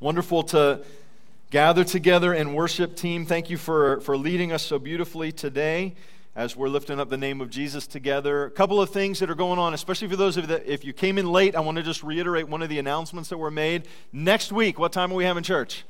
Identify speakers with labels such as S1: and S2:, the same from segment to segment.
S1: Wonderful to gather together and worship team. Thank you for, for leading us so beautifully today as we're lifting up the name of Jesus together. A couple of things that are going on, especially for those of that, if you came in late, I want to just reiterate one of the announcements that were made. Next week, what time are we having church?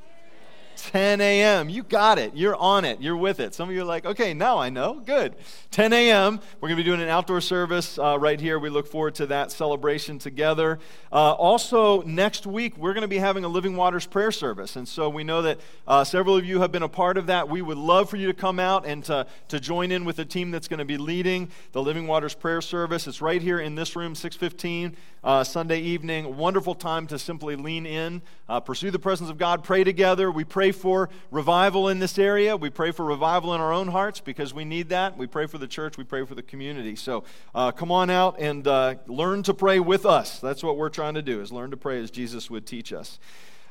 S1: 10 a.m. You got it. You're on it. You're with it. Some of you are like, okay, now I know. Good. 10 a.m. We're going to be doing an outdoor service uh, right here. We look forward to that celebration together. Uh, also, next week, we're going to be having a Living Waters prayer service. And so we know that uh, several of you have been a part of that. We would love for you to come out and to, to join in with the team that's going to be leading the Living Waters prayer service. It's right here in this room, 615 uh, Sunday evening. Wonderful time to simply lean in, uh, pursue the presence of God, pray together. We pray for revival in this area. We pray for revival in our own hearts because we need that. We pray for the church. We pray for the community. So uh, come on out and uh, learn to pray with us. That's what we're trying to do: is learn to pray as Jesus would teach us.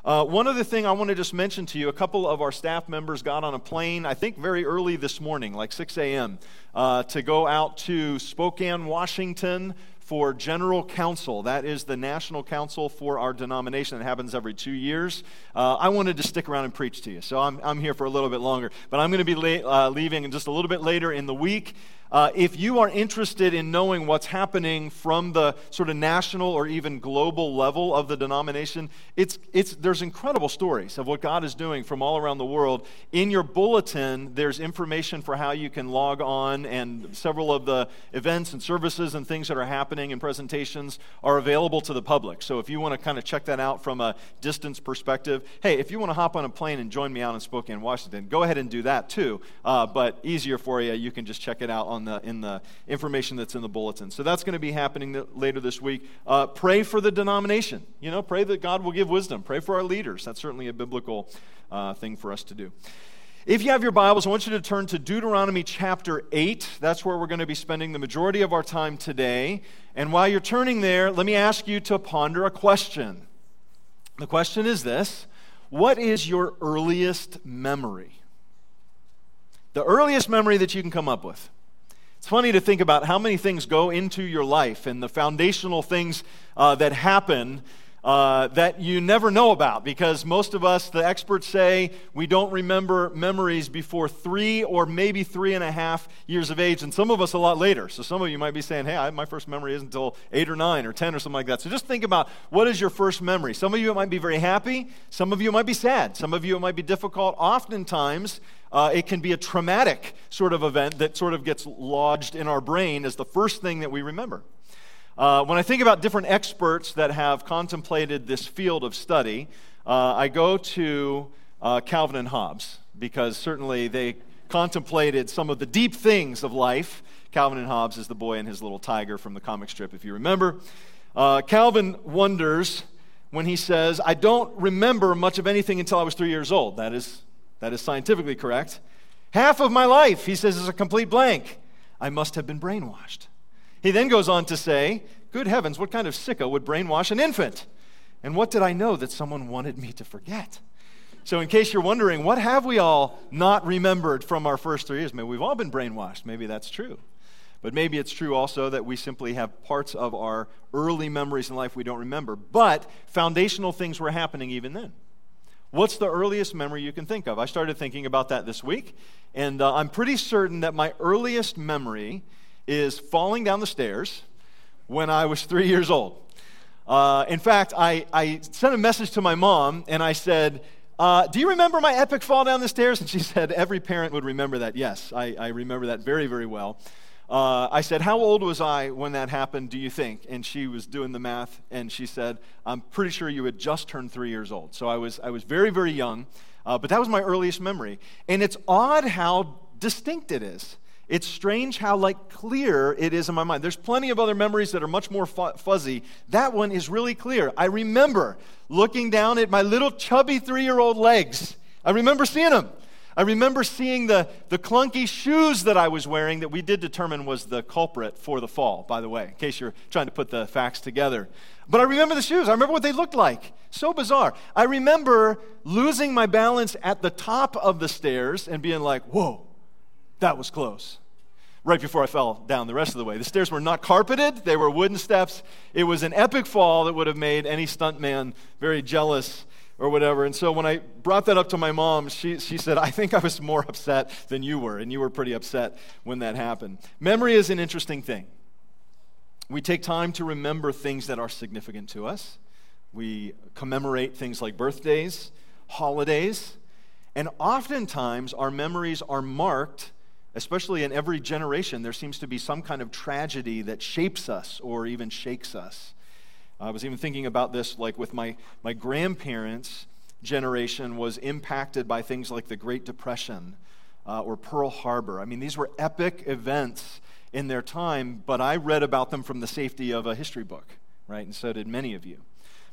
S1: Uh, one other thing I want to just mention to you a couple of our staff members got on a plane, I think very early this morning, like 6 a.m., uh, to go out to Spokane, Washington for General Council. That is the national council for our denomination. It happens every two years. Uh, I wanted to stick around and preach to you, so I'm, I'm here for a little bit longer. But I'm going to be la- uh, leaving just a little bit later in the week. Uh, if you are interested in knowing what's happening from the sort of national or even global level of the denomination, it's, it's, there's incredible stories of what God is doing from all around the world. In your bulletin, there's information for how you can log on, and several of the events and services and things that are happening and presentations are available to the public. So if you want to kind of check that out from a distance perspective, hey, if you want to hop on a plane and join me out in Spokane, Washington, go ahead and do that too. Uh, but easier for you, you can just check it out on on the, in the information that's in the bulletin. So that's going to be happening later this week. Uh, pray for the denomination. You know, pray that God will give wisdom. Pray for our leaders. That's certainly a biblical uh, thing for us to do. If you have your Bibles, I want you to turn to Deuteronomy chapter 8. That's where we're going to be spending the majority of our time today. And while you're turning there, let me ask you to ponder a question. The question is this What is your earliest memory? The earliest memory that you can come up with. It's funny to think about how many things go into your life and the foundational things uh, that happen uh, that you never know about because most of us, the experts say, we don't remember memories before three or maybe three and a half years of age, and some of us a lot later. So some of you might be saying, hey, I, my first memory isn't until eight or nine or ten or something like that. So just think about what is your first memory. Some of you it might be very happy, some of you it might be sad, some of you it might be difficult. Oftentimes, uh, it can be a traumatic sort of event that sort of gets lodged in our brain as the first thing that we remember. Uh, when I think about different experts that have contemplated this field of study, uh, I go to uh, Calvin and Hobbes because certainly they contemplated some of the deep things of life. Calvin and Hobbes is the boy and his little tiger from the comic strip, if you remember. Uh, Calvin wonders when he says, I don't remember much of anything until I was three years old. That is that is scientifically correct. Half of my life, he says, is a complete blank. I must have been brainwashed. He then goes on to say, Good heavens, what kind of sicko would brainwash an infant? And what did I know that someone wanted me to forget? So, in case you're wondering, what have we all not remembered from our first three years? Maybe we've all been brainwashed. Maybe that's true. But maybe it's true also that we simply have parts of our early memories in life we don't remember. But foundational things were happening even then. What's the earliest memory you can think of? I started thinking about that this week, and uh, I'm pretty certain that my earliest memory is falling down the stairs when I was three years old. Uh, in fact, I, I, sent a message to my mom and I said, uh, Do you remember my epic fall down the stairs? And she said, Every parent would remember that. Yes, I, I remember that very, very well. Uh, I said, How old was I when that happened, do you think? And she was doing the math, and she said, I'm pretty sure you had just turned three years old. So I was, I was very, very young, uh, but that was my earliest memory. And it's odd how distinct it is. It's strange how like clear it is in my mind. There's plenty of other memories that are much more fu- fuzzy. That one is really clear. I remember looking down at my little chubby three year old legs. I remember seeing them. I remember seeing the, the clunky shoes that I was wearing that we did determine was the culprit for the fall, by the way, in case you're trying to put the facts together. But I remember the shoes. I remember what they looked like. So bizarre. I remember losing my balance at the top of the stairs and being like, whoa, that was close. Right before I fell down the rest of the way. The stairs were not carpeted, they were wooden steps. It was an epic fall that would have made any stuntman very jealous or whatever. And so when I brought that up to my mom, she, she said, I think I was more upset than you were, and you were pretty upset when that happened. Memory is an interesting thing. We take time to remember things that are significant to us. We commemorate things like birthdays, holidays, and oftentimes our memories are marked, especially in every generation, there seems to be some kind of tragedy that shapes us or even shakes us. I was even thinking about this, like with my, my grandparents' generation was impacted by things like the Great Depression uh, or Pearl Harbor. I mean, these were epic events in their time, but I read about them from the safety of a history book, right? And so did many of you.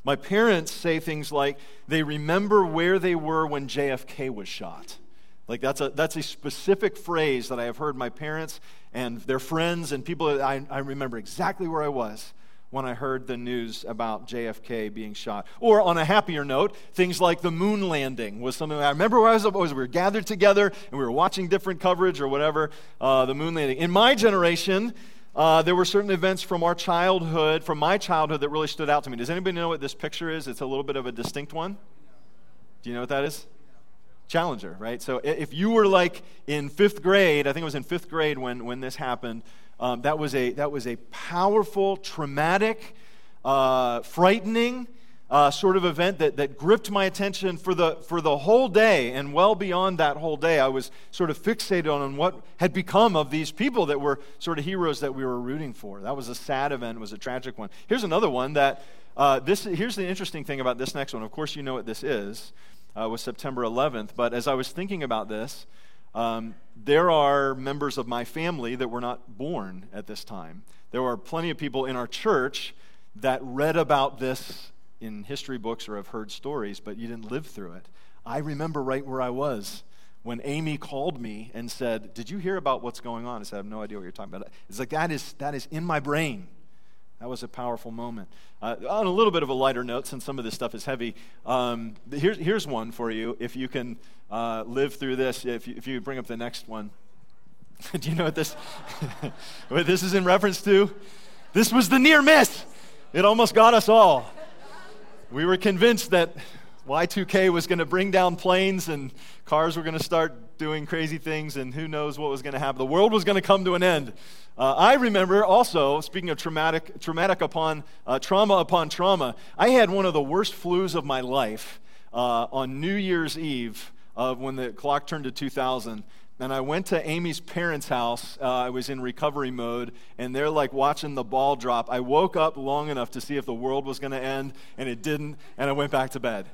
S1: My parents say things like they remember where they were when JFK was shot. Like that's a, that's a specific phrase that I have heard my parents and their friends and people, I, I remember exactly where I was when I heard the news about JFK being shot. Or on a happier note, things like the moon landing was something I remember where I was, was we were gathered together and we were watching different coverage or whatever, uh, the moon landing. In my generation, uh, there were certain events from our childhood, from my childhood, that really stood out to me. Does anybody know what this picture is? It's a little bit of a distinct one. Do you know what that is? Challenger, right? So if you were like in fifth grade, I think it was in fifth grade when, when this happened, um, that, was a, that was a powerful, traumatic, uh, frightening uh, sort of event that, that gripped my attention for the, for the whole day. And well beyond that whole day, I was sort of fixated on what had become of these people that were sort of heroes that we were rooting for. That was a sad event, was a tragic one. Here's another one that, uh, this, here's the interesting thing about this next one. Of course, you know what this is, uh, was September 11th. But as I was thinking about this, um, there are members of my family that were not born at this time. There are plenty of people in our church that read about this in history books or have heard stories, but you didn't live through it. I remember right where I was when Amy called me and said, Did you hear about what's going on? I said, I have no idea what you're talking about. It's like that is, that is in my brain. That was a powerful moment. Uh, on a little bit of a lighter note, since some of this stuff is heavy, um, here's, here's one for you. If you can uh, live through this, if you, if you bring up the next one. Do you know what this, what this is in reference to? This was the near miss. It almost got us all. We were convinced that Y2K was going to bring down planes and cars were going to start doing crazy things, and who knows what was going to happen. The world was going to come to an end. Uh, I remember also, speaking of traumatic, traumatic upon uh, trauma upon trauma, I had one of the worst flus of my life uh, on New Year's Eve of when the clock turned to 2000 and I went to Amy's parents' house. Uh, I was in recovery mode, and they're like watching the ball drop. I woke up long enough to see if the world was going to end, and it didn't, and I went back to bed.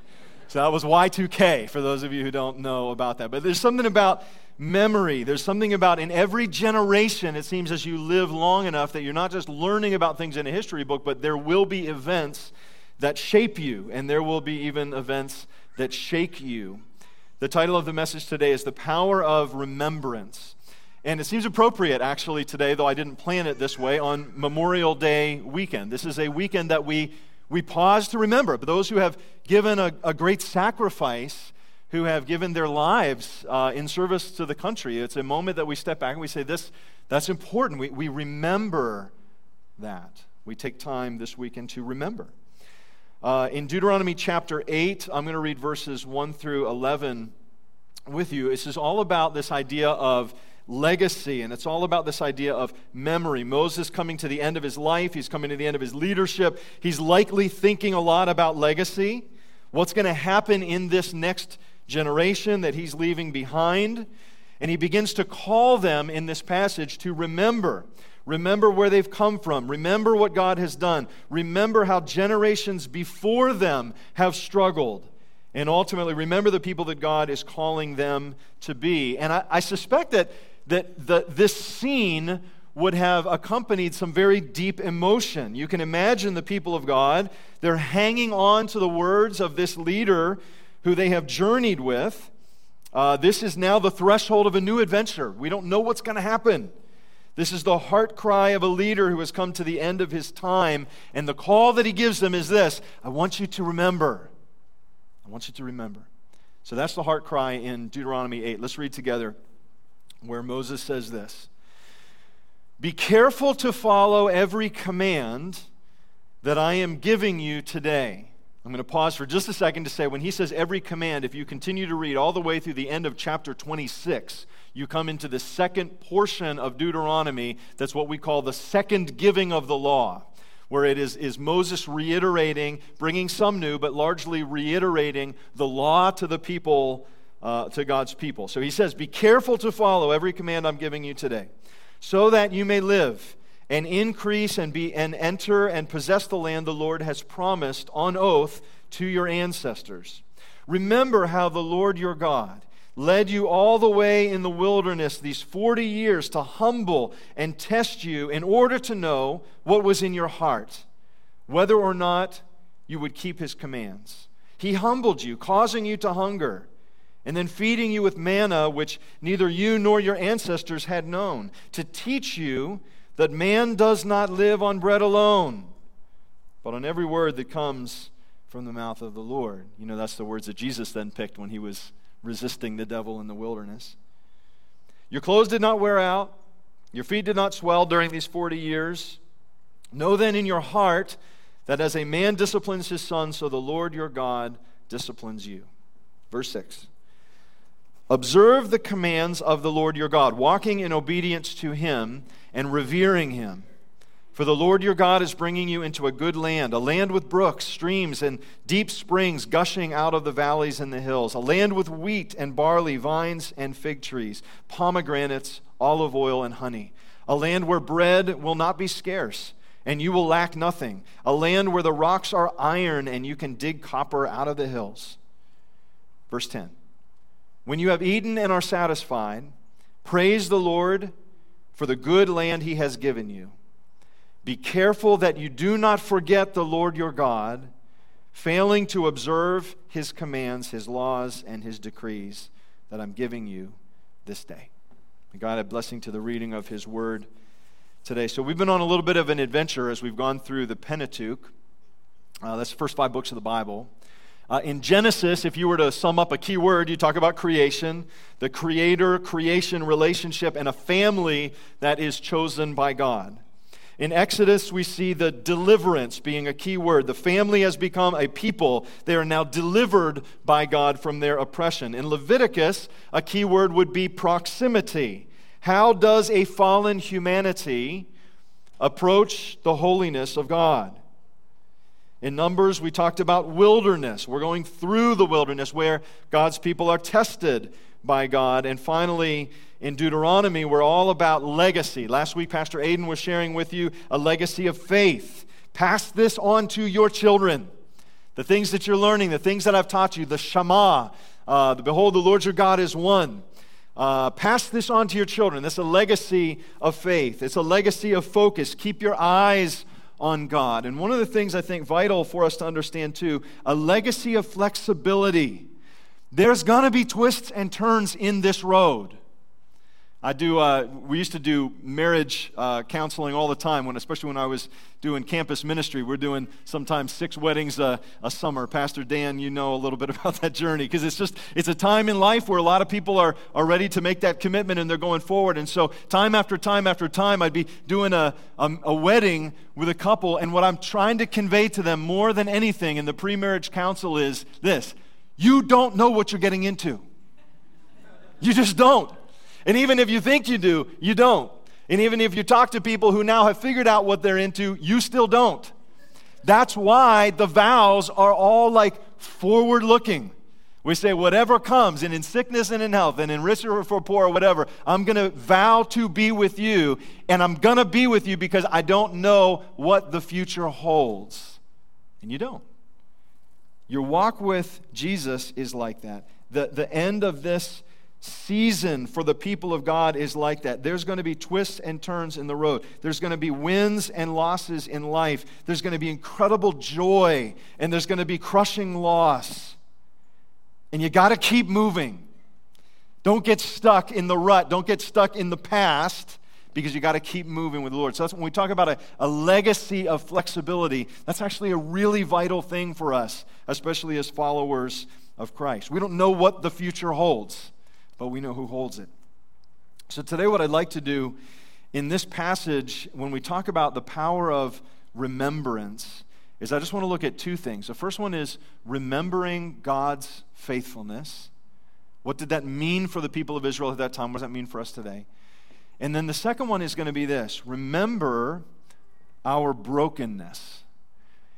S1: So that was Y2K for those of you who don't know about that. But there's something about memory. There's something about in every generation, it seems, as you live long enough, that you're not just learning about things in a history book, but there will be events that shape you, and there will be even events that shake you. The title of the message today is The Power of Remembrance. And it seems appropriate, actually, today, though I didn't plan it this way, on Memorial Day weekend. This is a weekend that we, we pause to remember. But those who have given a, a great sacrifice, who have given their lives uh, in service to the country, it's a moment that we step back and we say, this, that's important. We, we remember that. We take time this weekend to remember. Uh, in Deuteronomy chapter 8, I'm going to read verses 1 through 11 with you. This is all about this idea of legacy, and it's all about this idea of memory. Moses coming to the end of his life, he's coming to the end of his leadership. He's likely thinking a lot about legacy, what's going to happen in this next generation that he's leaving behind. And he begins to call them in this passage to remember. Remember where they've come from. Remember what God has done. Remember how generations before them have struggled. And ultimately, remember the people that God is calling them to be. And I, I suspect that, that the, this scene would have accompanied some very deep emotion. You can imagine the people of God, they're hanging on to the words of this leader who they have journeyed with. Uh, this is now the threshold of a new adventure. We don't know what's going to happen. This is the heart cry of a leader who has come to the end of his time. And the call that he gives them is this I want you to remember. I want you to remember. So that's the heart cry in Deuteronomy 8. Let's read together where Moses says this Be careful to follow every command that I am giving you today. I'm going to pause for just a second to say when he says every command, if you continue to read all the way through the end of chapter 26, you come into the second portion of Deuteronomy that's what we call the second giving of the law, where it is, is Moses reiterating, bringing some new, but largely reiterating the law to the people, uh, to God's people. So he says, Be careful to follow every command I'm giving you today, so that you may live and increase and be and enter and possess the land the Lord has promised on oath to your ancestors. Remember how the Lord your God led you all the way in the wilderness these 40 years to humble and test you in order to know what was in your heart, whether or not you would keep his commands. He humbled you, causing you to hunger, and then feeding you with manna, which neither you nor your ancestors had known, to teach you that man does not live on bread alone, but on every word that comes from the mouth of the Lord. You know, that's the words that Jesus then picked when he was resisting the devil in the wilderness. Your clothes did not wear out, your feet did not swell during these 40 years. Know then in your heart that as a man disciplines his son, so the Lord your God disciplines you. Verse 6. Observe the commands of the Lord your God, walking in obedience to him and revering him. For the Lord your God is bringing you into a good land, a land with brooks, streams, and deep springs gushing out of the valleys and the hills, a land with wheat and barley, vines and fig trees, pomegranates, olive oil, and honey, a land where bread will not be scarce, and you will lack nothing, a land where the rocks are iron, and you can dig copper out of the hills. Verse 10 When you have eaten and are satisfied, praise the Lord for the good land he has given you. Be careful that you do not forget the Lord your God, failing to observe his commands, his laws, and his decrees that I'm giving you this day. May God have blessing to the reading of his word today. So, we've been on a little bit of an adventure as we've gone through the Pentateuch. Uh, that's the first five books of the Bible. Uh, in Genesis, if you were to sum up a key word, you talk about creation, the creator creation relationship, and a family that is chosen by God. In Exodus, we see the deliverance being a key word. The family has become a people. They are now delivered by God from their oppression. In Leviticus, a key word would be proximity. How does a fallen humanity approach the holiness of God? In Numbers, we talked about wilderness. We're going through the wilderness where God's people are tested by God. And finally, in Deuteronomy, we're all about legacy. Last week, Pastor Aiden was sharing with you a legacy of faith. Pass this on to your children. The things that you're learning, the things that I've taught you, the Shema, uh, the Behold, the Lord your God is one. Uh, pass this on to your children. This is a legacy of faith. It's a legacy of focus. Keep your eyes on God. And one of the things I think vital for us to understand too, a legacy of flexibility. There's going to be twists and turns in this road. I do. Uh, we used to do marriage uh, counseling all the time, when especially when I was doing campus ministry. We're doing sometimes six weddings a, a summer. Pastor Dan, you know a little bit about that journey because it's just it's a time in life where a lot of people are are ready to make that commitment and they're going forward. And so time after time after time, I'd be doing a a, a wedding with a couple, and what I'm trying to convey to them more than anything in the pre-marriage counsel is this: you don't know what you're getting into. You just don't. And even if you think you do, you don't. And even if you talk to people who now have figured out what they're into, you still don't. That's why the vows are all like forward looking. We say, whatever comes, and in sickness and in health, and in rich or for poor, or whatever, I'm going to vow to be with you, and I'm going to be with you because I don't know what the future holds. And you don't. Your walk with Jesus is like that. The, the end of this season for the people of God is like that. There's going to be twists and turns in the road. There's going to be wins and losses in life. There's going to be incredible joy, and there's going to be crushing loss. And you got to keep moving. Don't get stuck in the rut. Don't get stuck in the past because you got to keep moving with the Lord. So that's when we talk about a, a legacy of flexibility, that's actually a really vital thing for us, especially as followers of Christ. We don't know what the future holds but we know who holds it. So, today, what I'd like to do in this passage, when we talk about the power of remembrance, is I just want to look at two things. The first one is remembering God's faithfulness. What did that mean for the people of Israel at that time? What does that mean for us today? And then the second one is going to be this remember our brokenness.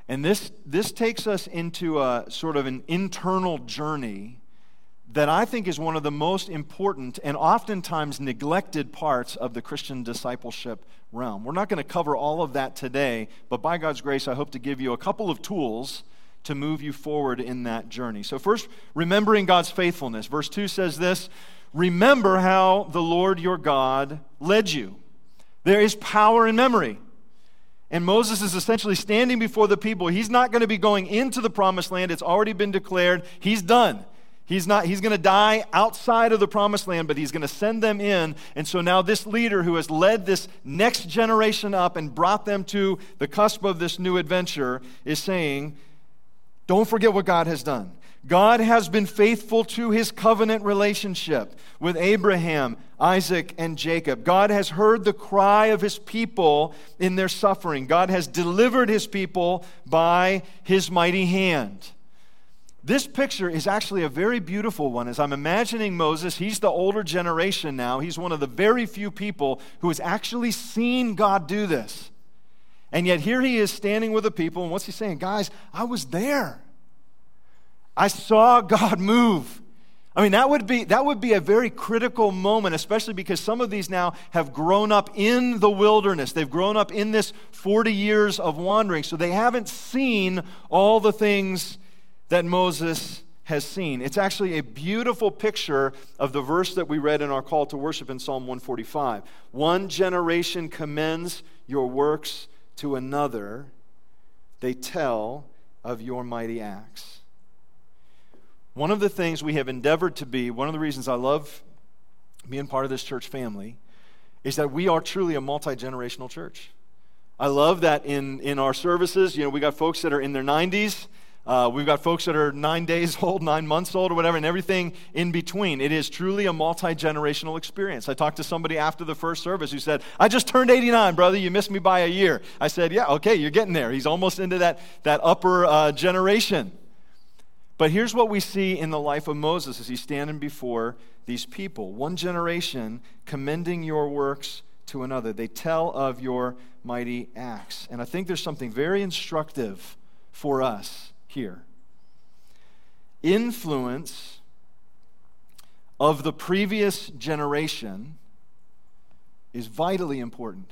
S1: And this, this takes us into a sort of an internal journey that I think is one of the most important and oftentimes neglected parts of the Christian discipleship realm. We're not going to cover all of that today, but by God's grace, I hope to give you a couple of tools to move you forward in that journey. So, first, remembering God's faithfulness. Verse 2 says this Remember how the Lord your God led you. There is power in memory. And Moses is essentially standing before the people. He's not going to be going into the promised land. It's already been declared. He's done. He's not he's going to die outside of the promised land, but he's going to send them in. And so now this leader who has led this next generation up and brought them to the cusp of this new adventure is saying, don't forget what God has done. God has been faithful to his covenant relationship with Abraham, Isaac, and Jacob. God has heard the cry of his people in their suffering. God has delivered his people by his mighty hand. This picture is actually a very beautiful one. As I'm imagining Moses, he's the older generation now. He's one of the very few people who has actually seen God do this. And yet here he is standing with the people, and what's he saying? Guys, I was there. I saw God move. I mean, that would, be, that would be a very critical moment, especially because some of these now have grown up in the wilderness. They've grown up in this 40 years of wandering, so they haven't seen all the things that Moses has seen. It's actually a beautiful picture of the verse that we read in our call to worship in Psalm 145. One generation commends your works to another, they tell of your mighty acts. One of the things we have endeavored to be, one of the reasons I love being part of this church family, is that we are truly a multi generational church. I love that in, in our services, you know, we got folks that are in their 90s uh, we've got folks that are nine days old, nine months old, or whatever, and everything in between. It is truly a multi generational experience. I talked to somebody after the first service who said, I just turned 89, brother. You missed me by a year. I said, Yeah, okay, you're getting there. He's almost into that, that upper uh, generation. But here's what we see in the life of Moses as he's standing before these people one generation commending your works to another. They tell of your mighty acts. And I think there's something very instructive for us here. Influence of the previous generation is vitally important.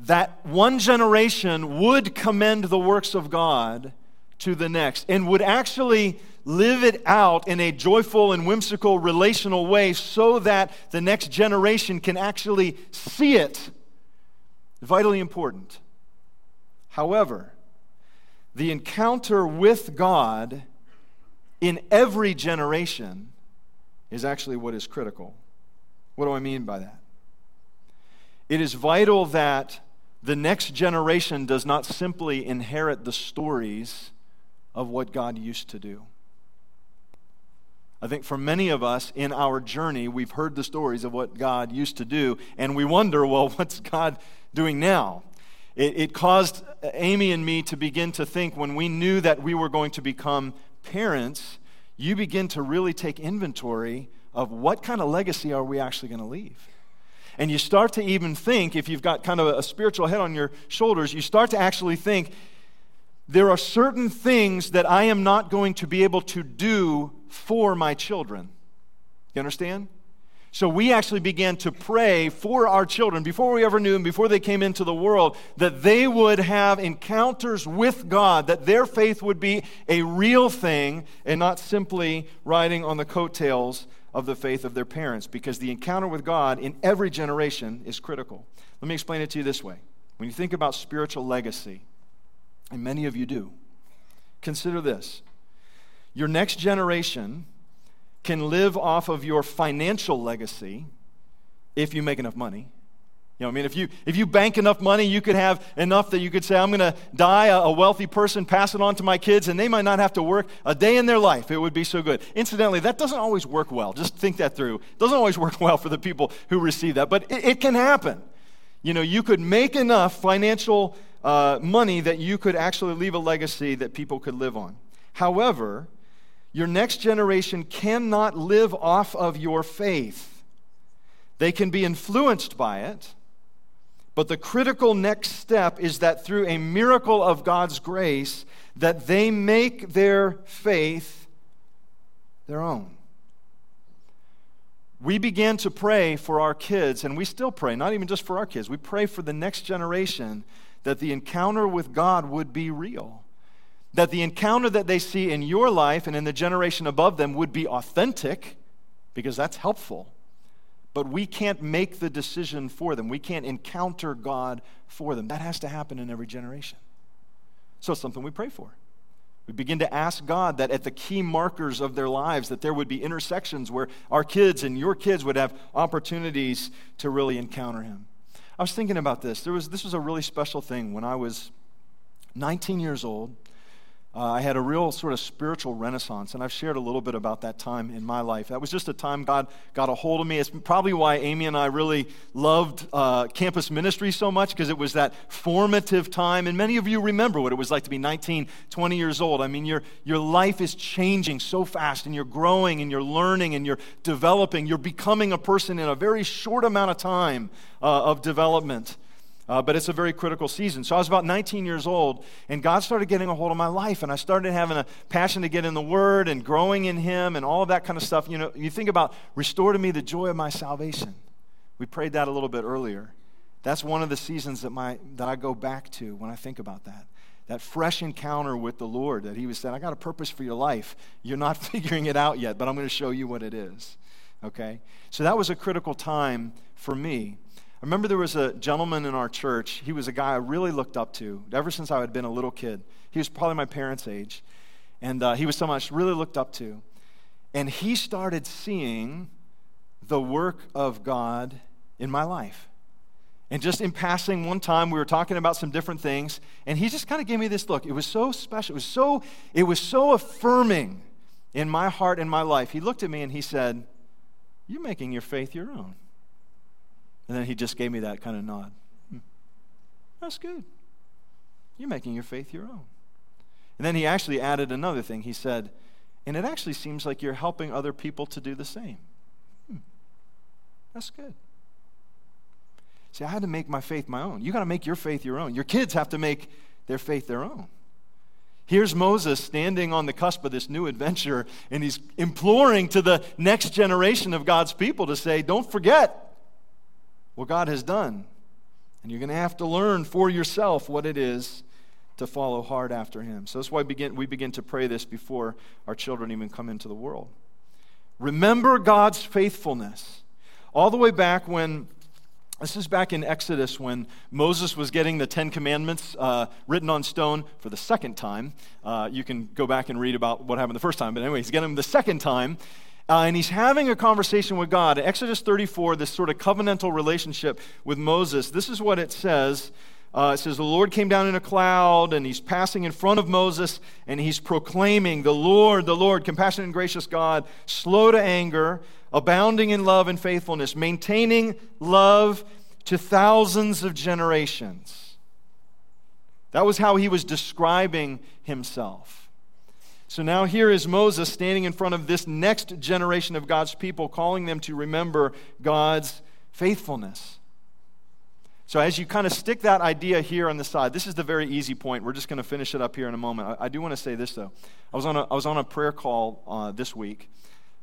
S1: That one generation would commend the works of God to the next and would actually live it out in a joyful and whimsical relational way so that the next generation can actually see it. Vitally important. However, the encounter with God in every generation is actually what is critical. What do I mean by that? It is vital that the next generation does not simply inherit the stories of what God used to do. I think for many of us in our journey, we've heard the stories of what God used to do, and we wonder, well, what's God doing now? It, it caused Amy and me to begin to think when we knew that we were going to become parents, you begin to really take inventory of what kind of legacy are we actually going to leave. And you start to even think, if you've got kind of a spiritual head on your shoulders, you start to actually think, there are certain things that I am not going to be able to do for my children. You understand? So we actually began to pray for our children before we ever knew them, before they came into the world, that they would have encounters with God, that their faith would be a real thing and not simply riding on the coattails of the faith of their parents, because the encounter with God in every generation is critical. Let me explain it to you this way. When you think about spiritual legacy, and many of you do, consider this your next generation can live off of your financial legacy if you make enough money. You know, I mean, if you if you bank enough money, you could have enough that you could say, "I'm going to die a, wealthy person, pass it on to my kids, and they might not have to work a day in their life. It would be so good." Incidentally, that doesn't always work well. Just think that through. It doesn't always work well for the people who receive that, but it, it can happen. You know, you could make enough financial uh, money that you could actually leave a legacy that people could live on. However, your next generation cannot live off of your faith. They can be influenced by it, but the critical next step is that through a miracle of God's grace, that they make their faith their own. We began to pray for our kids, and we still pray, not even just for our kids, we pray for the next generation that the encounter with God would be real. That the encounter that they see in your life and in the generation above them would be authentic, because that's helpful. But we can't make the decision for them. We can't encounter God for them. That has to happen in every generation. So it's something we pray for. We begin to ask God that at the key markers of their lives, that there would be intersections where our kids and your kids would have opportunities to really encounter Him. I was thinking about this. There was, this was a really special thing when I was 19 years old. Uh, I had a real sort of spiritual renaissance, and I've shared a little bit about that time in my life. That was just a time God got a hold of me. It's probably why Amy and I really loved uh, campus ministry so much, because it was that formative time. And many of you remember what it was like to be 19, 20 years old. I mean, your, your life is changing so fast, and you're growing, and you're learning, and you're developing. You're becoming a person in a very short amount of time uh, of development. Uh, but it's a very critical season. So I was about 19 years old, and God started getting a hold of my life, and I started having a passion to get in the Word and growing in Him and all of that kind of stuff. You know, you think about restore to me the joy of my salvation. We prayed that a little bit earlier. That's one of the seasons that, my, that I go back to when I think about that. That fresh encounter with the Lord that He was saying, I got a purpose for your life. You're not figuring it out yet, but I'm going to show you what it is. Okay? So that was a critical time for me. I remember there was a gentleman in our church. He was a guy I really looked up to ever since I had been a little kid. He was probably my parents' age. And uh, he was someone I really looked up to. And he started seeing the work of God in my life. And just in passing, one time we were talking about some different things, and he just kind of gave me this look. It was so special. It was so, it was so affirming in my heart and my life. He looked at me and he said, You're making your faith your own. And then he just gave me that kind of nod. Hmm. That's good. You're making your faith your own. And then he actually added another thing. He said, and it actually seems like you're helping other people to do the same. Hmm. That's good. See, I had to make my faith my own. You got to make your faith your own. Your kids have to make their faith their own. Here's Moses standing on the cusp of this new adventure, and he's imploring to the next generation of God's people to say, Don't forget, what God has done. And you're going to have to learn for yourself what it is to follow hard after Him. So that's why we begin, we begin to pray this before our children even come into the world. Remember God's faithfulness. All the way back when this is back in Exodus when Moses was getting the Ten Commandments uh, written on stone for the second time. Uh, you can go back and read about what happened the first time, but anyway, he's getting them the second time. Uh, and he's having a conversation with God. In Exodus 34, this sort of covenantal relationship with Moses, this is what it says. Uh, it says, The Lord came down in a cloud, and he's passing in front of Moses, and he's proclaiming, The Lord, the Lord, compassionate and gracious God, slow to anger, abounding in love and faithfulness, maintaining love to thousands of generations. That was how he was describing himself. So now here is Moses standing in front of this next generation of God's people, calling them to remember God's faithfulness. So, as you kind of stick that idea here on the side, this is the very easy point. We're just going to finish it up here in a moment. I, I do want to say this, though. I was on a, I was on a prayer call uh, this week.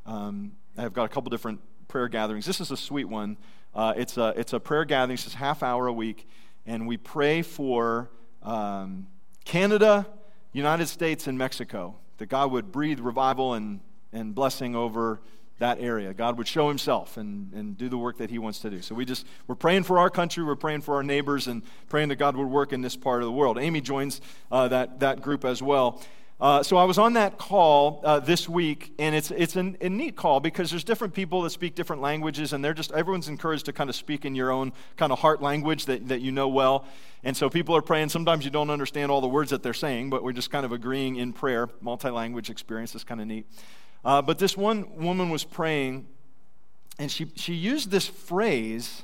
S1: Um, I've got a couple different prayer gatherings. This is a sweet one. Uh, it's, a, it's a prayer gathering, it's half hour a week, and we pray for um, Canada, United States, and Mexico that God would breathe revival and, and blessing over that area. God would show himself and, and do the work that he wants to do. So we just, we're praying for our country, we're praying for our neighbors, and praying that God would work in this part of the world. Amy joins uh, that, that group as well. Uh, so I was on that call uh, this week, and it's, it's an, a neat call because there's different people that speak different languages, and they're just, everyone's encouraged to kind of speak in your own kind of heart language that, that you know well. And so people are praying. Sometimes you don't understand all the words that they're saying, but we're just kind of agreeing in prayer. Multi language experience is kind of neat. Uh, but this one woman was praying, and she, she used this phrase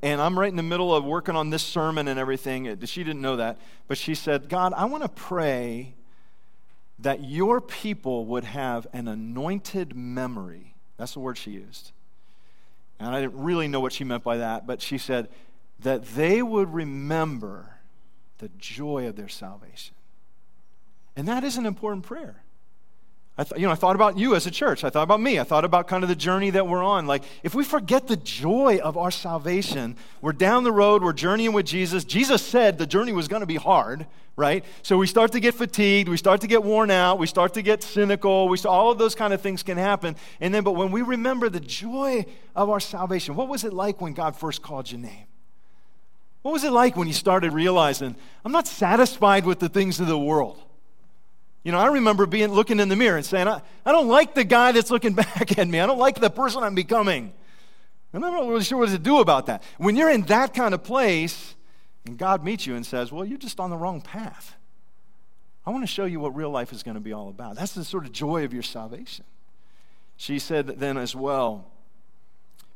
S1: And I'm right in the middle of working on this sermon and everything. She didn't know that. But she said, God, I want to pray that your people would have an anointed memory. That's the word she used. And I didn't really know what she meant by that, but she said that they would remember the joy of their salvation. And that is an important prayer. I th- you know, I thought about you as a church. I thought about me. I thought about kind of the journey that we're on. Like, if we forget the joy of our salvation, we're down the road, we're journeying with Jesus. Jesus said the journey was going to be hard, right? So we start to get fatigued, we start to get worn out, we start to get cynical. We all of those kind of things can happen. And then, but when we remember the joy of our salvation, what was it like when God first called your name? What was it like when you started realizing, I'm not satisfied with the things of the world? You know, I remember being looking in the mirror and saying, I, I don't like the guy that's looking back at me. I don't like the person I'm becoming. And I'm not really sure what to do about that. When you're in that kind of place, and God meets you and says, Well, you're just on the wrong path. I want to show you what real life is going to be all about. That's the sort of joy of your salvation. She said then as well,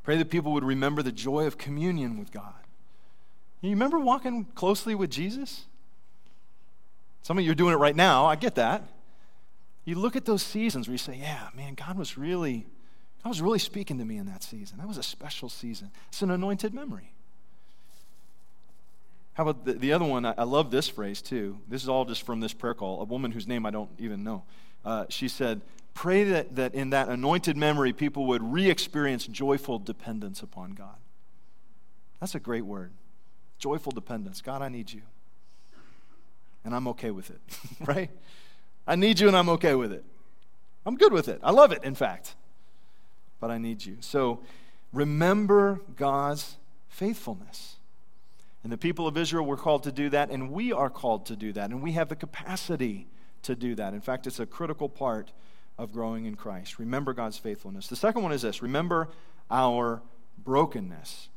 S1: pray that people would remember the joy of communion with God. You remember walking closely with Jesus? Some of you are doing it right now. I get that. You look at those seasons where you say, yeah, man, God was really, God was really speaking to me in that season. That was a special season. It's an anointed memory. How about the, the other one? I, I, love this phrase too. This is all just from this prayer call. A woman whose name I don't even know. Uh, she said, Pray that, that in that anointed memory, people would re experience joyful dependence upon God. That's a great word. Joyful dependence. God, I need you and I'm okay with it, right? I need you and I'm okay with it. I'm good with it. I love it, in fact. But I need you. So remember God's faithfulness. And the people of Israel were called to do that, and we are called to do that, and we have the capacity to do that. In fact, it's a critical part of growing in Christ. Remember God's faithfulness. The second one is this remember our brokenness.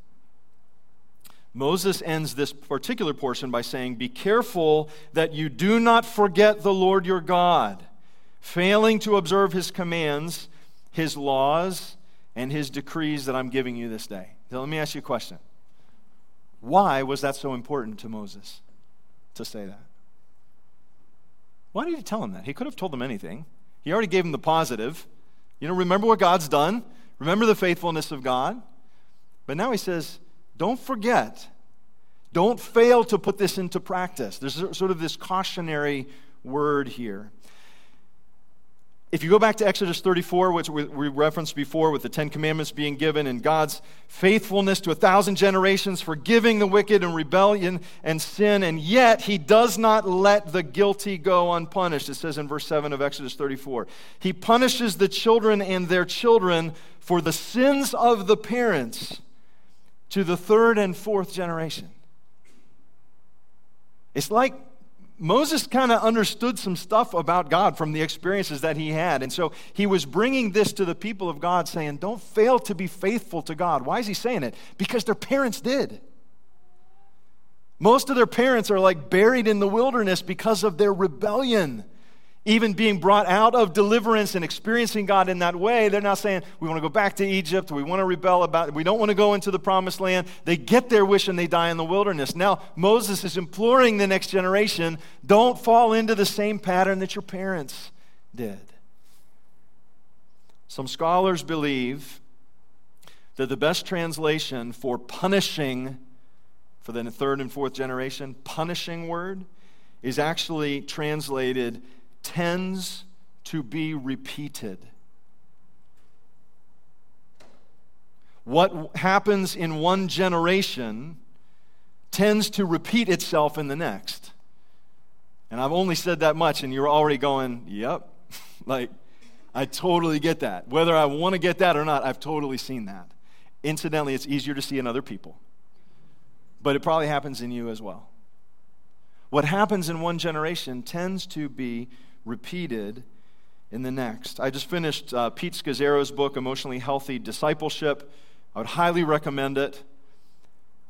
S1: Moses ends this particular portion by saying, Be careful that you do not forget the Lord your God, failing to observe his commands, his laws, and his decrees that I'm giving you this day. Now, let me ask you a question. Why was that so important to Moses to say that? Why did he tell him that? He could have told them anything. He already gave him the positive. You know, remember what God's done, remember the faithfulness of God. But now he says, don't forget. Don't fail to put this into practice. There's sort of this cautionary word here. If you go back to Exodus 34, which we referenced before with the Ten Commandments being given and God's faithfulness to a thousand generations, forgiving the wicked and rebellion and sin, and yet he does not let the guilty go unpunished. It says in verse 7 of Exodus 34. He punishes the children and their children for the sins of the parents to the third and fourth generation. It's like Moses kind of understood some stuff about God from the experiences that he had. And so he was bringing this to the people of God, saying, Don't fail to be faithful to God. Why is he saying it? Because their parents did. Most of their parents are like buried in the wilderness because of their rebellion even being brought out of deliverance and experiencing God in that way, they're now saying, we want to go back to Egypt, we want to rebel about it, we don't want to go into the promised land. They get their wish and they die in the wilderness. Now, Moses is imploring the next generation, don't fall into the same pattern that your parents did. Some scholars believe that the best translation for punishing for the third and fourth generation, punishing word, is actually translated tends to be repeated. What happens in one generation tends to repeat itself in the next. And I've only said that much, and you're already going, yep. like, I totally get that. Whether I want to get that or not, I've totally seen that. Incidentally, it's easier to see in other people, but it probably happens in you as well. What happens in one generation tends to be repeated in the next. I just finished uh, Pete Scazzero's book, Emotionally Healthy Discipleship. I would highly recommend it.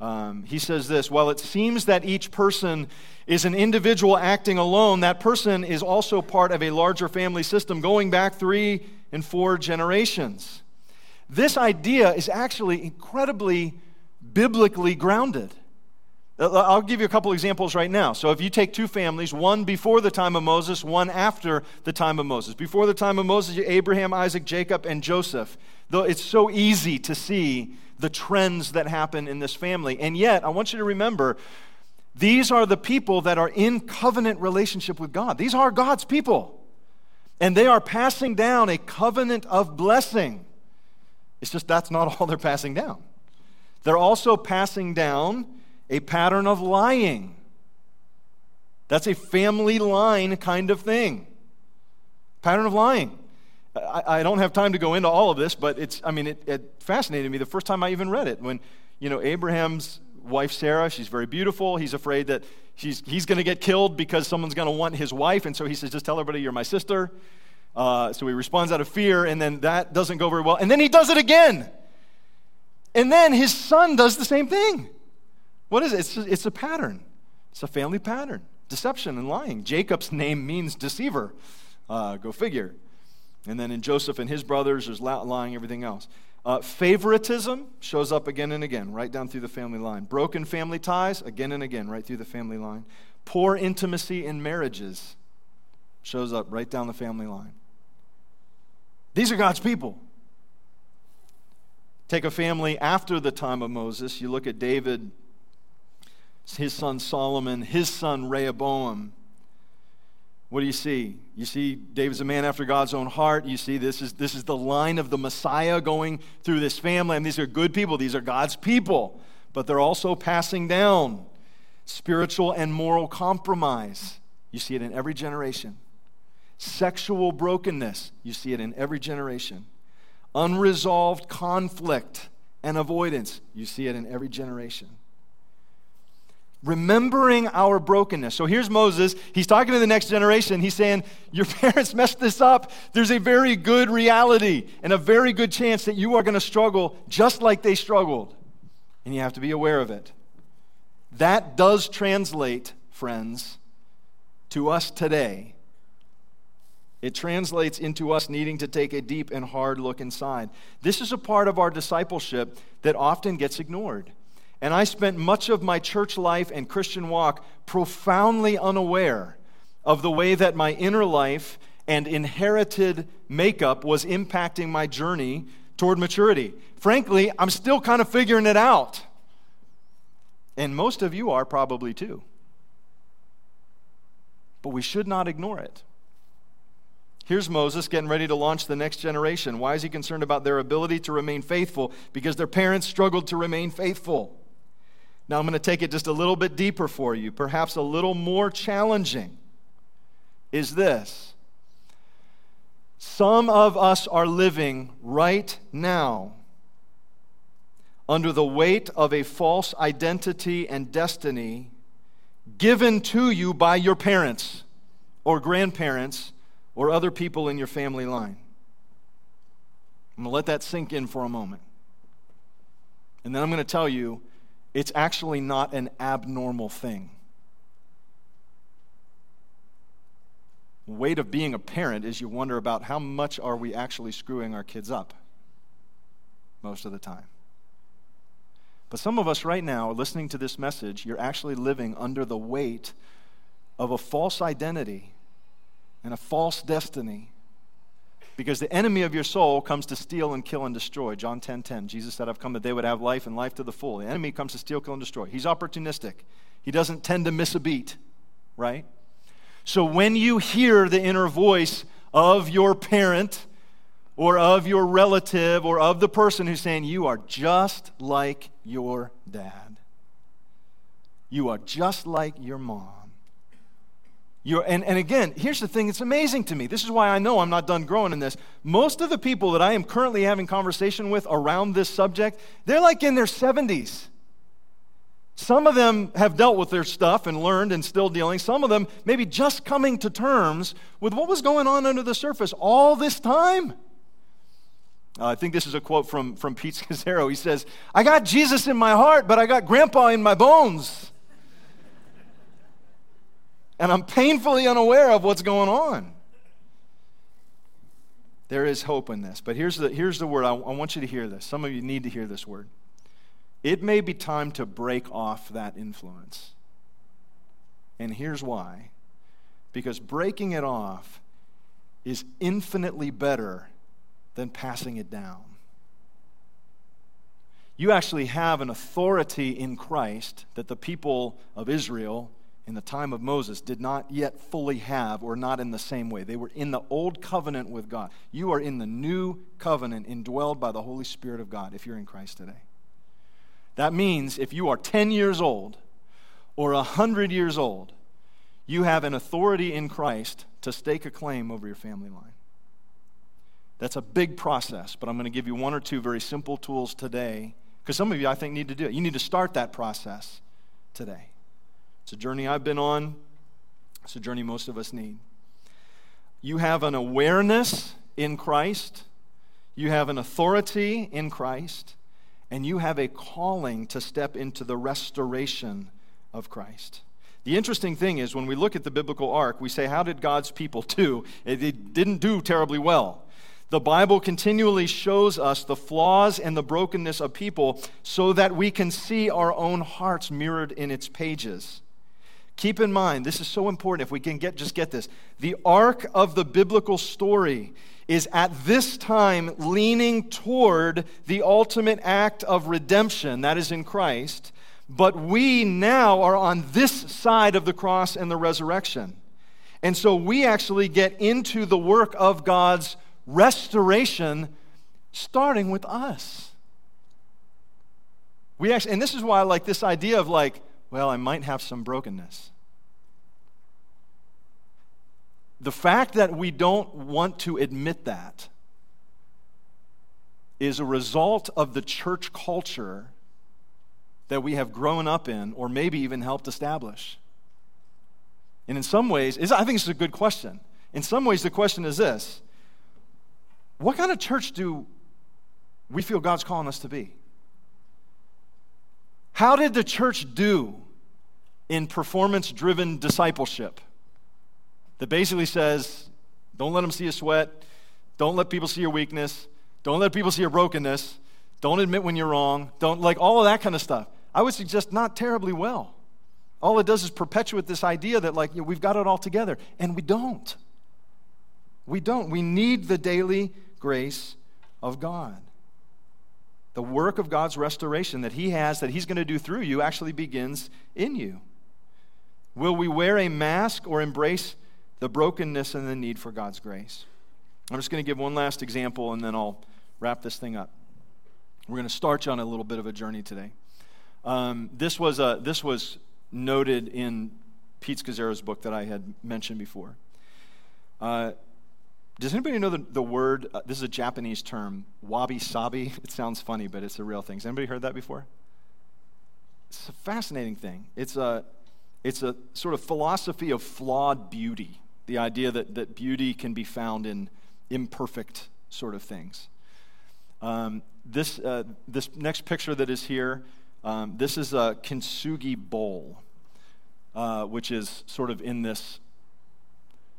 S1: Um, he says this While it seems that each person is an individual acting alone, that person is also part of a larger family system going back three and four generations. This idea is actually incredibly biblically grounded. I'll give you a couple examples right now. So, if you take two families, one before the time of Moses, one after the time of Moses. Before the time of Moses, Abraham, Isaac, Jacob, and Joseph. Though it's so easy to see the trends that happen in this family. And yet, I want you to remember these are the people that are in covenant relationship with God. These are God's people. And they are passing down a covenant of blessing. It's just that's not all they're passing down. They're also passing down a pattern of lying. That's a family line kind of thing. Pattern of lying. I, I, don't have time to go into all of this, but it's, I mean, it, it fascinated me the first time I even read it. When, you know, Abraham's wife Sarah, she's very beautiful. He's afraid that she's, he's going to get killed because someone's going to want his wife. And so he says, just tell everybody you're my sister. Uh, so he responds out of fear, and then that doesn't go very well. And then he does it again. And then his son does the same thing. What is it? It's, it's a pattern, it's a family pattern deception and lying. Jacob's name means deceiver. Uh, go figure. And then in Joseph and his brothers, there's lying, everything else. Uh, favoritism shows up again and again, right down through the family line. Broken family ties, again and again, right through the family line. Poor intimacy in marriages shows up right down the family line. These are God's people. Take a family after the time of Moses. You look at David his son Solomon, his son Rehoboam. What do you see? You see David's a man after God's own heart. You see this is, this is the line of the Messiah going through this family. And these are good people, these are God's people. But they're also passing down spiritual and moral compromise. You see it in every generation. Sexual brokenness. You see it in every generation. Unresolved conflict and avoidance. You see it in every generation remembering our brokenness. So here's Moses. He's talking to the next generation. He's saying, Your parents messed this up. There's a very good reality and a very good chance that you are going to struggle just like they struggled. And you have to be aware of it. That does translate, friends, to us today. It translates into us needing to take a deep and hard look inside. This is a part of our discipleship that often gets ignored. And I spent much of my church life and Christian walk profoundly unaware of the way that my inner life and inherited makeup was impacting my journey toward maturity. Frankly, I'm still kind of figuring it out. And most of you are probably too. But we should not ignore it. Here's Moses getting ready to launch the next generation. Why is he concerned about their ability to remain faithful? Because their parents struggled to remain faithful. Now, I'm going to take it just a little bit deeper for you, perhaps a little more challenging. Is this some of us are living right now under the weight of a false identity and destiny given to you by your parents or grandparents or other people in your family line. I'm going to let that sink in for a moment. And then I'm going to tell you it's actually not an abnormal thing. weight of being a parent is you wonder about how much are we actually screwing our kids up most of the time. But some of us right now, listening to this message, you're actually living under the weight of a false identity and a false destiny because the enemy of your soul comes to steal and kill and destroy. John 10:10. 10, 10, Jesus said, "I've come that they would have life and life to the full." The enemy comes to steal, kill and destroy. He's opportunistic. He doesn't tend to miss a beat, right? So when you hear the inner voice of your parent or of your relative or of the person who's saying, "You are just like your dad. You are just like your mom." You're, and, and again, here's the thing it's amazing to me. This is why I know I'm not done growing in this. Most of the people that I am currently having conversation with around this subject, they're like in their 70s. Some of them have dealt with their stuff and learned and still dealing. Some of them maybe just coming to terms with what was going on under the surface all this time. Uh, I think this is a quote from, from Pete Scazzero. He says, I got Jesus in my heart, but I got grandpa in my bones and I'm painfully unaware of what's going on. There is hope in this. But here's the, here's the word. I, I want you to hear this. Some of you need to hear this word. it may be time to break off that influence. And here's why because breaking it off is infinitely better than passing it down. You actually have an authority in Christ that the people of Israel in the time of Moses did not yet fully have or not in the same way. They were in the old covenant with God. You are in the new covenant indwelled by the Holy Spirit of God if you're in Christ today. That means if you are 10 years old or 100 years old, you have an authority in Christ to stake a claim over your family line. That's a big process, but I'm going to give you one or two very simple tools today because some of you, I think, need to do it. You need to start that process today. It's a journey I've been on, it's a journey most of us need. You have an awareness in Christ, you have an authority in Christ, and you have a calling to step into the restoration of Christ. The interesting thing is, when we look at the biblical arc, we say, How did God's people do? They didn't do terribly well. The Bible continually shows us the flaws and the brokenness of people so that we can see our own hearts mirrored in its pages. Keep in mind, this is so important if we can get just get this. The arc of the biblical story is at this time leaning toward the ultimate act of redemption, that is in Christ, but we now are on this side of the cross and the resurrection. And so we actually get into the work of God's restoration starting with us. We actually, and this is why I like this idea of like, well, I might have some brokenness. The fact that we don't want to admit that is a result of the church culture that we have grown up in or maybe even helped establish. And in some ways, I think this is a good question. In some ways, the question is this What kind of church do we feel God's calling us to be? How did the church do in performance driven discipleship that basically says, don't let them see you sweat, don't let people see your weakness, don't let people see your brokenness, don't admit when you're wrong, don't like all of that kind of stuff. I would suggest not terribly well. All it does is perpetuate this idea that, like, you know, we've got it all together, and we don't. We don't. We need the daily grace of God. The work of God's restoration that He has, that He's going to do through you, actually begins in you. Will we wear a mask or embrace the brokenness and the need for God's grace? I'm just going to give one last example and then I'll wrap this thing up. We're going to start you on a little bit of a journey today. Um, this, was a, this was noted in Pete Scazzero's book that I had mentioned before. Uh, does anybody know the, the word? Uh, this is a Japanese term, wabi sabi. It sounds funny, but it's a real thing. Has anybody heard that before? It's a fascinating thing. It's a, it's a sort of philosophy of flawed beauty, the idea that, that beauty can be found in imperfect sort of things. Um, this, uh, this next picture that is here, um, this is a kintsugi bowl, uh, which is sort of in this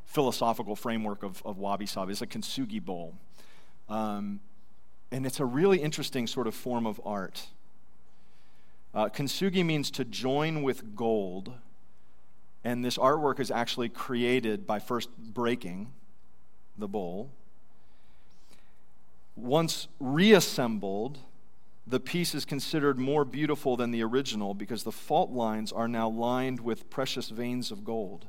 S1: philosophical framework of, of wabi sabi. It's a kintsugi bowl. Um, and it's a really interesting sort of form of art. Uh, kintsugi means to join with gold and this artwork is actually created by first breaking the bowl. Once reassembled, the piece is considered more beautiful than the original because the fault lines are now lined with precious veins of gold.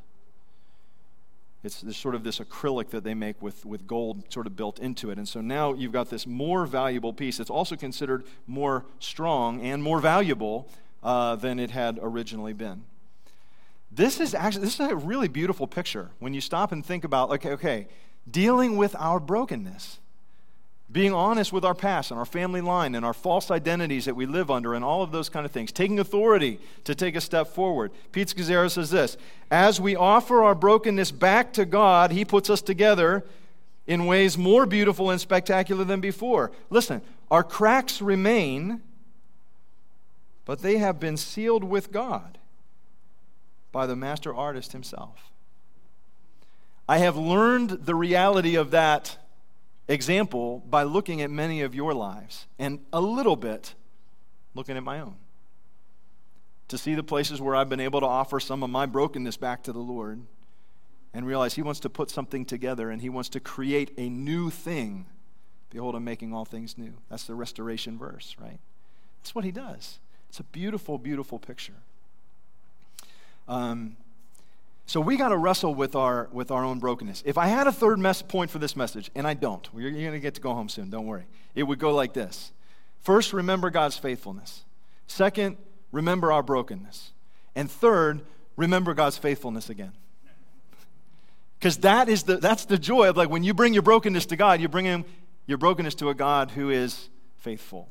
S1: It's sort of this acrylic that they make with, with gold sort of built into it. And so now you've got this more valuable piece. It's also considered more strong and more valuable uh, than it had originally been. This is actually this is a really beautiful picture when you stop and think about okay, okay, dealing with our brokenness. Being honest with our past and our family line and our false identities that we live under and all of those kind of things. Taking authority to take a step forward. Pete Scazzero says this As we offer our brokenness back to God, He puts us together in ways more beautiful and spectacular than before. Listen, our cracks remain, but they have been sealed with God by the master artist himself. I have learned the reality of that example by looking at many of your lives and a little bit looking at my own. To see the places where I've been able to offer some of my brokenness back to the Lord and realize He wants to put something together and He wants to create a new thing. Behold, I'm making all things new. That's the restoration verse, right? That's what He does. It's a beautiful, beautiful picture. Um, so we got to wrestle with our with our own brokenness. If I had a third mess point for this message, and I don't, you're, you're going to get to go home soon. Don't worry. It would go like this: First, remember God's faithfulness. Second, remember our brokenness, and third, remember God's faithfulness again. Because that is the that's the joy of like when you bring your brokenness to God, you bring him your brokenness to a God who is faithful.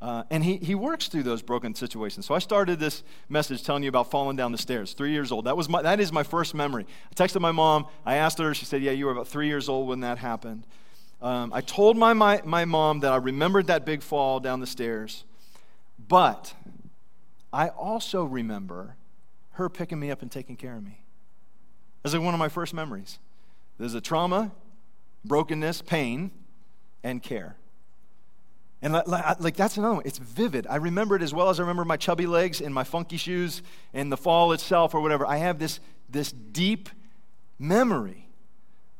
S1: Uh, and he, he works through those broken situations. So I started this message telling you about falling down the stairs, three years old. That, was my, that is my first memory. I texted my mom. I asked her. She said, Yeah, you were about three years old when that happened. Um, I told my, my, my mom that I remembered that big fall down the stairs. But I also remember her picking me up and taking care of me. That's like one of my first memories. There's a trauma, brokenness, pain, and care. And like that's another one. It's vivid. I remember it as well as I remember my chubby legs and my funky shoes and the fall itself or whatever. I have this, this deep memory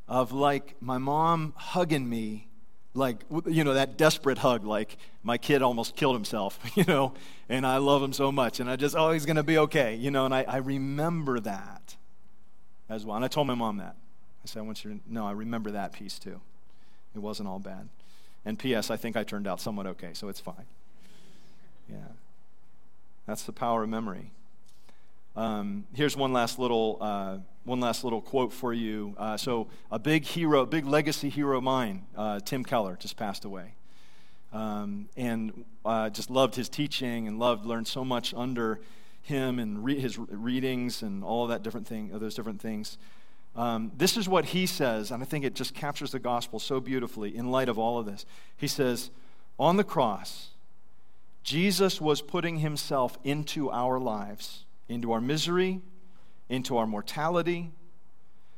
S1: of like my mom hugging me, like, you know, that desperate hug, like my kid almost killed himself, you know, and I love him so much. And I just, oh, he's going to be okay, you know, and I, I remember that as well. And I told my mom that. I said, I want you to know, I remember that piece too. It wasn't all bad. And P.S., I think I turned out somewhat okay, so it's fine. Yeah. That's the power of memory. Um, here's one last little uh, one last little quote for you. Uh, so a big hero, big legacy hero of mine, uh, Tim Keller, just passed away, um, and uh, just loved his teaching and loved learned so much under him and re- his readings and all that different thing, those different things. Um, this is what he says, and I think it just captures the gospel so beautifully in light of all of this. He says, On the cross, Jesus was putting himself into our lives, into our misery, into our mortality,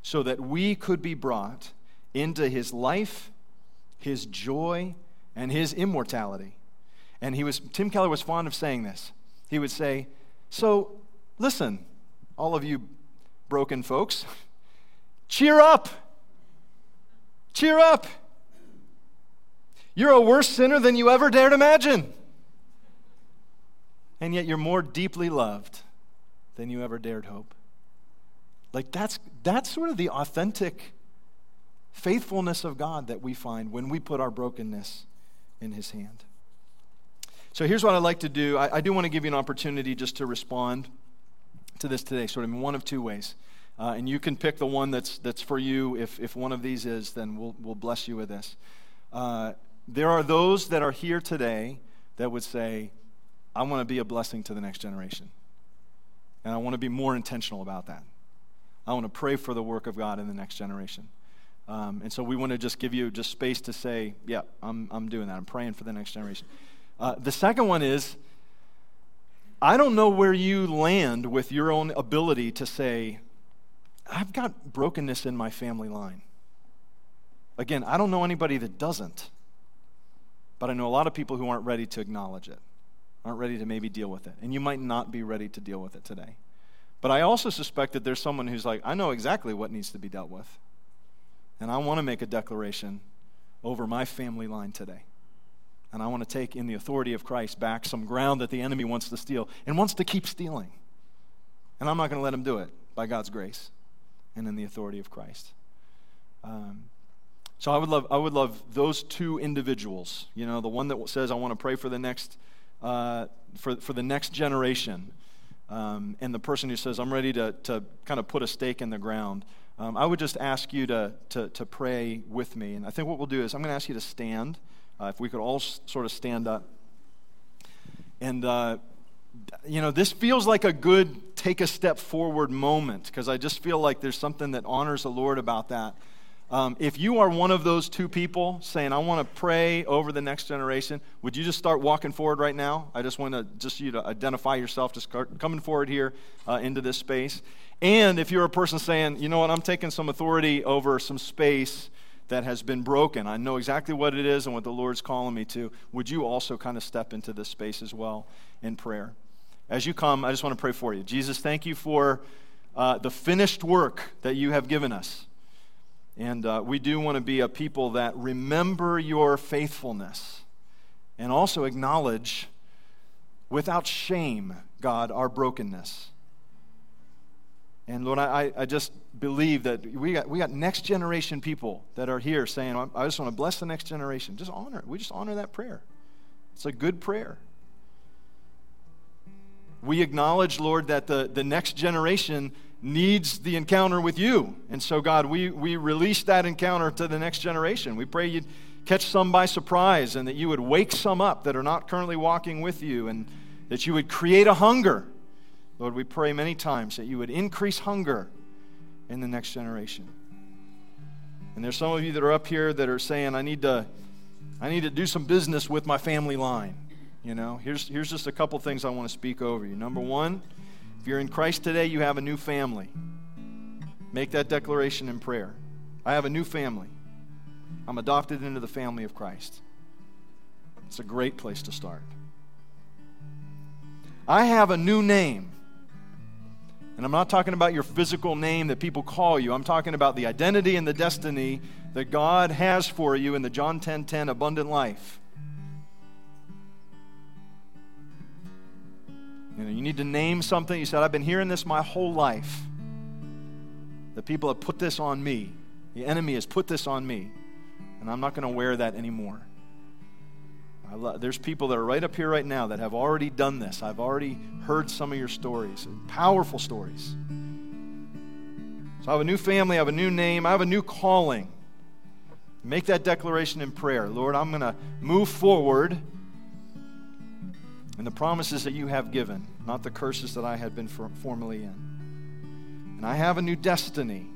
S1: so that we could be brought into his life, his joy, and his immortality. And he was, Tim Keller was fond of saying this. He would say, So, listen, all of you broken folks. Cheer up. Cheer up. You're a worse sinner than you ever dared imagine. And yet you're more deeply loved than you ever dared hope. Like that's that's sort of the authentic faithfulness of God that we find when we put our brokenness in his hand. So here's what I'd like to do. I, I do want to give you an opportunity just to respond to this today, sort of in one of two ways. Uh, and you can pick the one that's, that's for you. If, if one of these is, then we'll, we'll bless you with this. Uh, there are those that are here today that would say, I want to be a blessing to the next generation. And I want to be more intentional about that. I want to pray for the work of God in the next generation. Um, and so we want to just give you just space to say, yeah, I'm, I'm doing that. I'm praying for the next generation. Uh, the second one is, I don't know where you land with your own ability to say, I've got brokenness in my family line. Again, I don't know anybody that doesn't, but I know a lot of people who aren't ready to acknowledge it, aren't ready to maybe deal with it. And you might not be ready to deal with it today. But I also suspect that there's someone who's like, I know exactly what needs to be dealt with. And I want to make a declaration over my family line today. And I want to take, in the authority of Christ, back some ground that the enemy wants to steal and wants to keep stealing. And I'm not going to let him do it by God's grace and in the authority of Christ. Um, so I would love I would love those two individuals. You know, the one that says I want to pray for the next uh, for for the next generation, um, and the person who says I'm ready to to kind of put a stake in the ground. Um, I would just ask you to, to to pray with me, and I think what we'll do is I'm going to ask you to stand. Uh, if we could all s- sort of stand up, and uh, you know, this feels like a good take a step forward moment because I just feel like there's something that honors the Lord about that. Um, if you are one of those two people saying, I want to pray over the next generation, would you just start walking forward right now? I just want to just you to identify yourself, just coming forward here uh, into this space. And if you're a person saying, you know what, I'm taking some authority over some space that has been broken. I know exactly what it is and what the Lord's calling me to. Would you also kind of step into this space as well in prayer? As you come, I just want to pray for you. Jesus, thank you for uh, the finished work that you have given us. And uh, we do want to be a people that remember your faithfulness and also acknowledge without shame, God, our brokenness. And Lord, I, I just believe that we got, we got next generation people that are here saying, I just want to bless the next generation. Just honor it. We just honor that prayer. It's a good prayer. We acknowledge, Lord, that the, the next generation needs the encounter with you. And so, God, we, we release that encounter to the next generation. We pray you'd catch some by surprise and that you would wake some up that are not currently walking with you and that you would create a hunger Lord, we pray many times that you would increase hunger in the next generation. And there's some of you that are up here that are saying, I need to, I need to do some business with my family line. You know, here's, here's just a couple things I want to speak over you. Number one, if you're in Christ today, you have a new family. Make that declaration in prayer. I have a new family. I'm adopted into the family of Christ. It's a great place to start. I have a new name. And I'm not talking about your physical name that people call you. I'm talking about the identity and the destiny that God has for you in the John 10:10 10, 10, abundant life. You know, you need to name something. You said, I've been hearing this my whole life. The people have put this on me. The enemy has put this on me. And I'm not going to wear that anymore. Love, there's people that are right up here right now that have already done this. I've already heard some of your stories, powerful stories. So I have a new family, I have a new name, I have a new calling. Make that declaration in prayer. Lord, I'm going to move forward in the promises that you have given, not the curses that I had been formerly in. And I have a new destiny.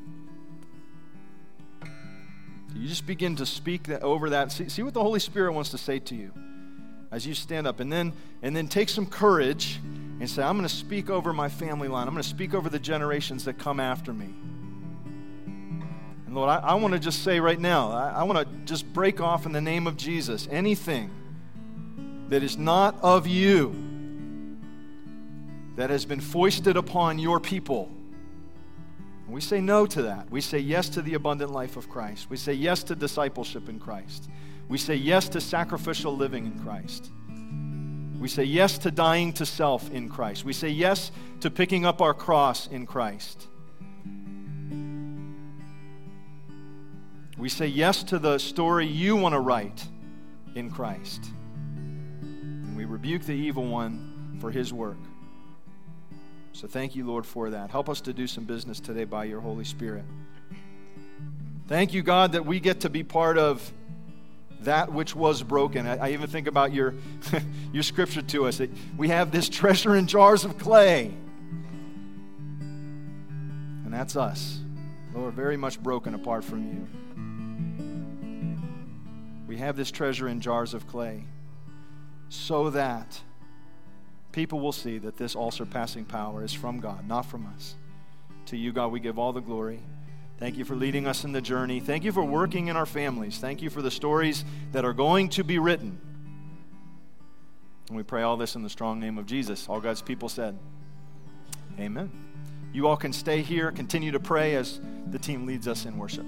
S1: You just begin to speak that, over that. See, see what the Holy Spirit wants to say to you as you stand up. And then, and then take some courage and say, I'm going to speak over my family line. I'm going to speak over the generations that come after me. And Lord, I, I want to just say right now, I, I want to just break off in the name of Jesus anything that is not of you that has been foisted upon your people we say no to that. We say yes to the abundant life of Christ. We say yes to discipleship in Christ. We say yes to sacrificial living in Christ. We say yes to dying to self in Christ. We say yes to picking up our cross in Christ. We say yes to the story you want to write in Christ. We rebuke the evil one for his work. So thank you, Lord, for that. Help us to do some business today by your Holy Spirit. Thank you, God, that we get to be part of that which was broken. I, I even think about your, your scripture to us. That we have this treasure in jars of clay. And that's us. Lord, very much broken apart from you. We have this treasure in jars of clay so that people will see that this all surpassing power is from God, not from us. To you, God, we give all the glory. Thank you for leading us in the journey. Thank you for working in our families. Thank you for the stories that are going to be written. And we pray all this in the strong name of Jesus. All God's people said, Amen. You all can stay here, continue to pray as the team leads us in worship.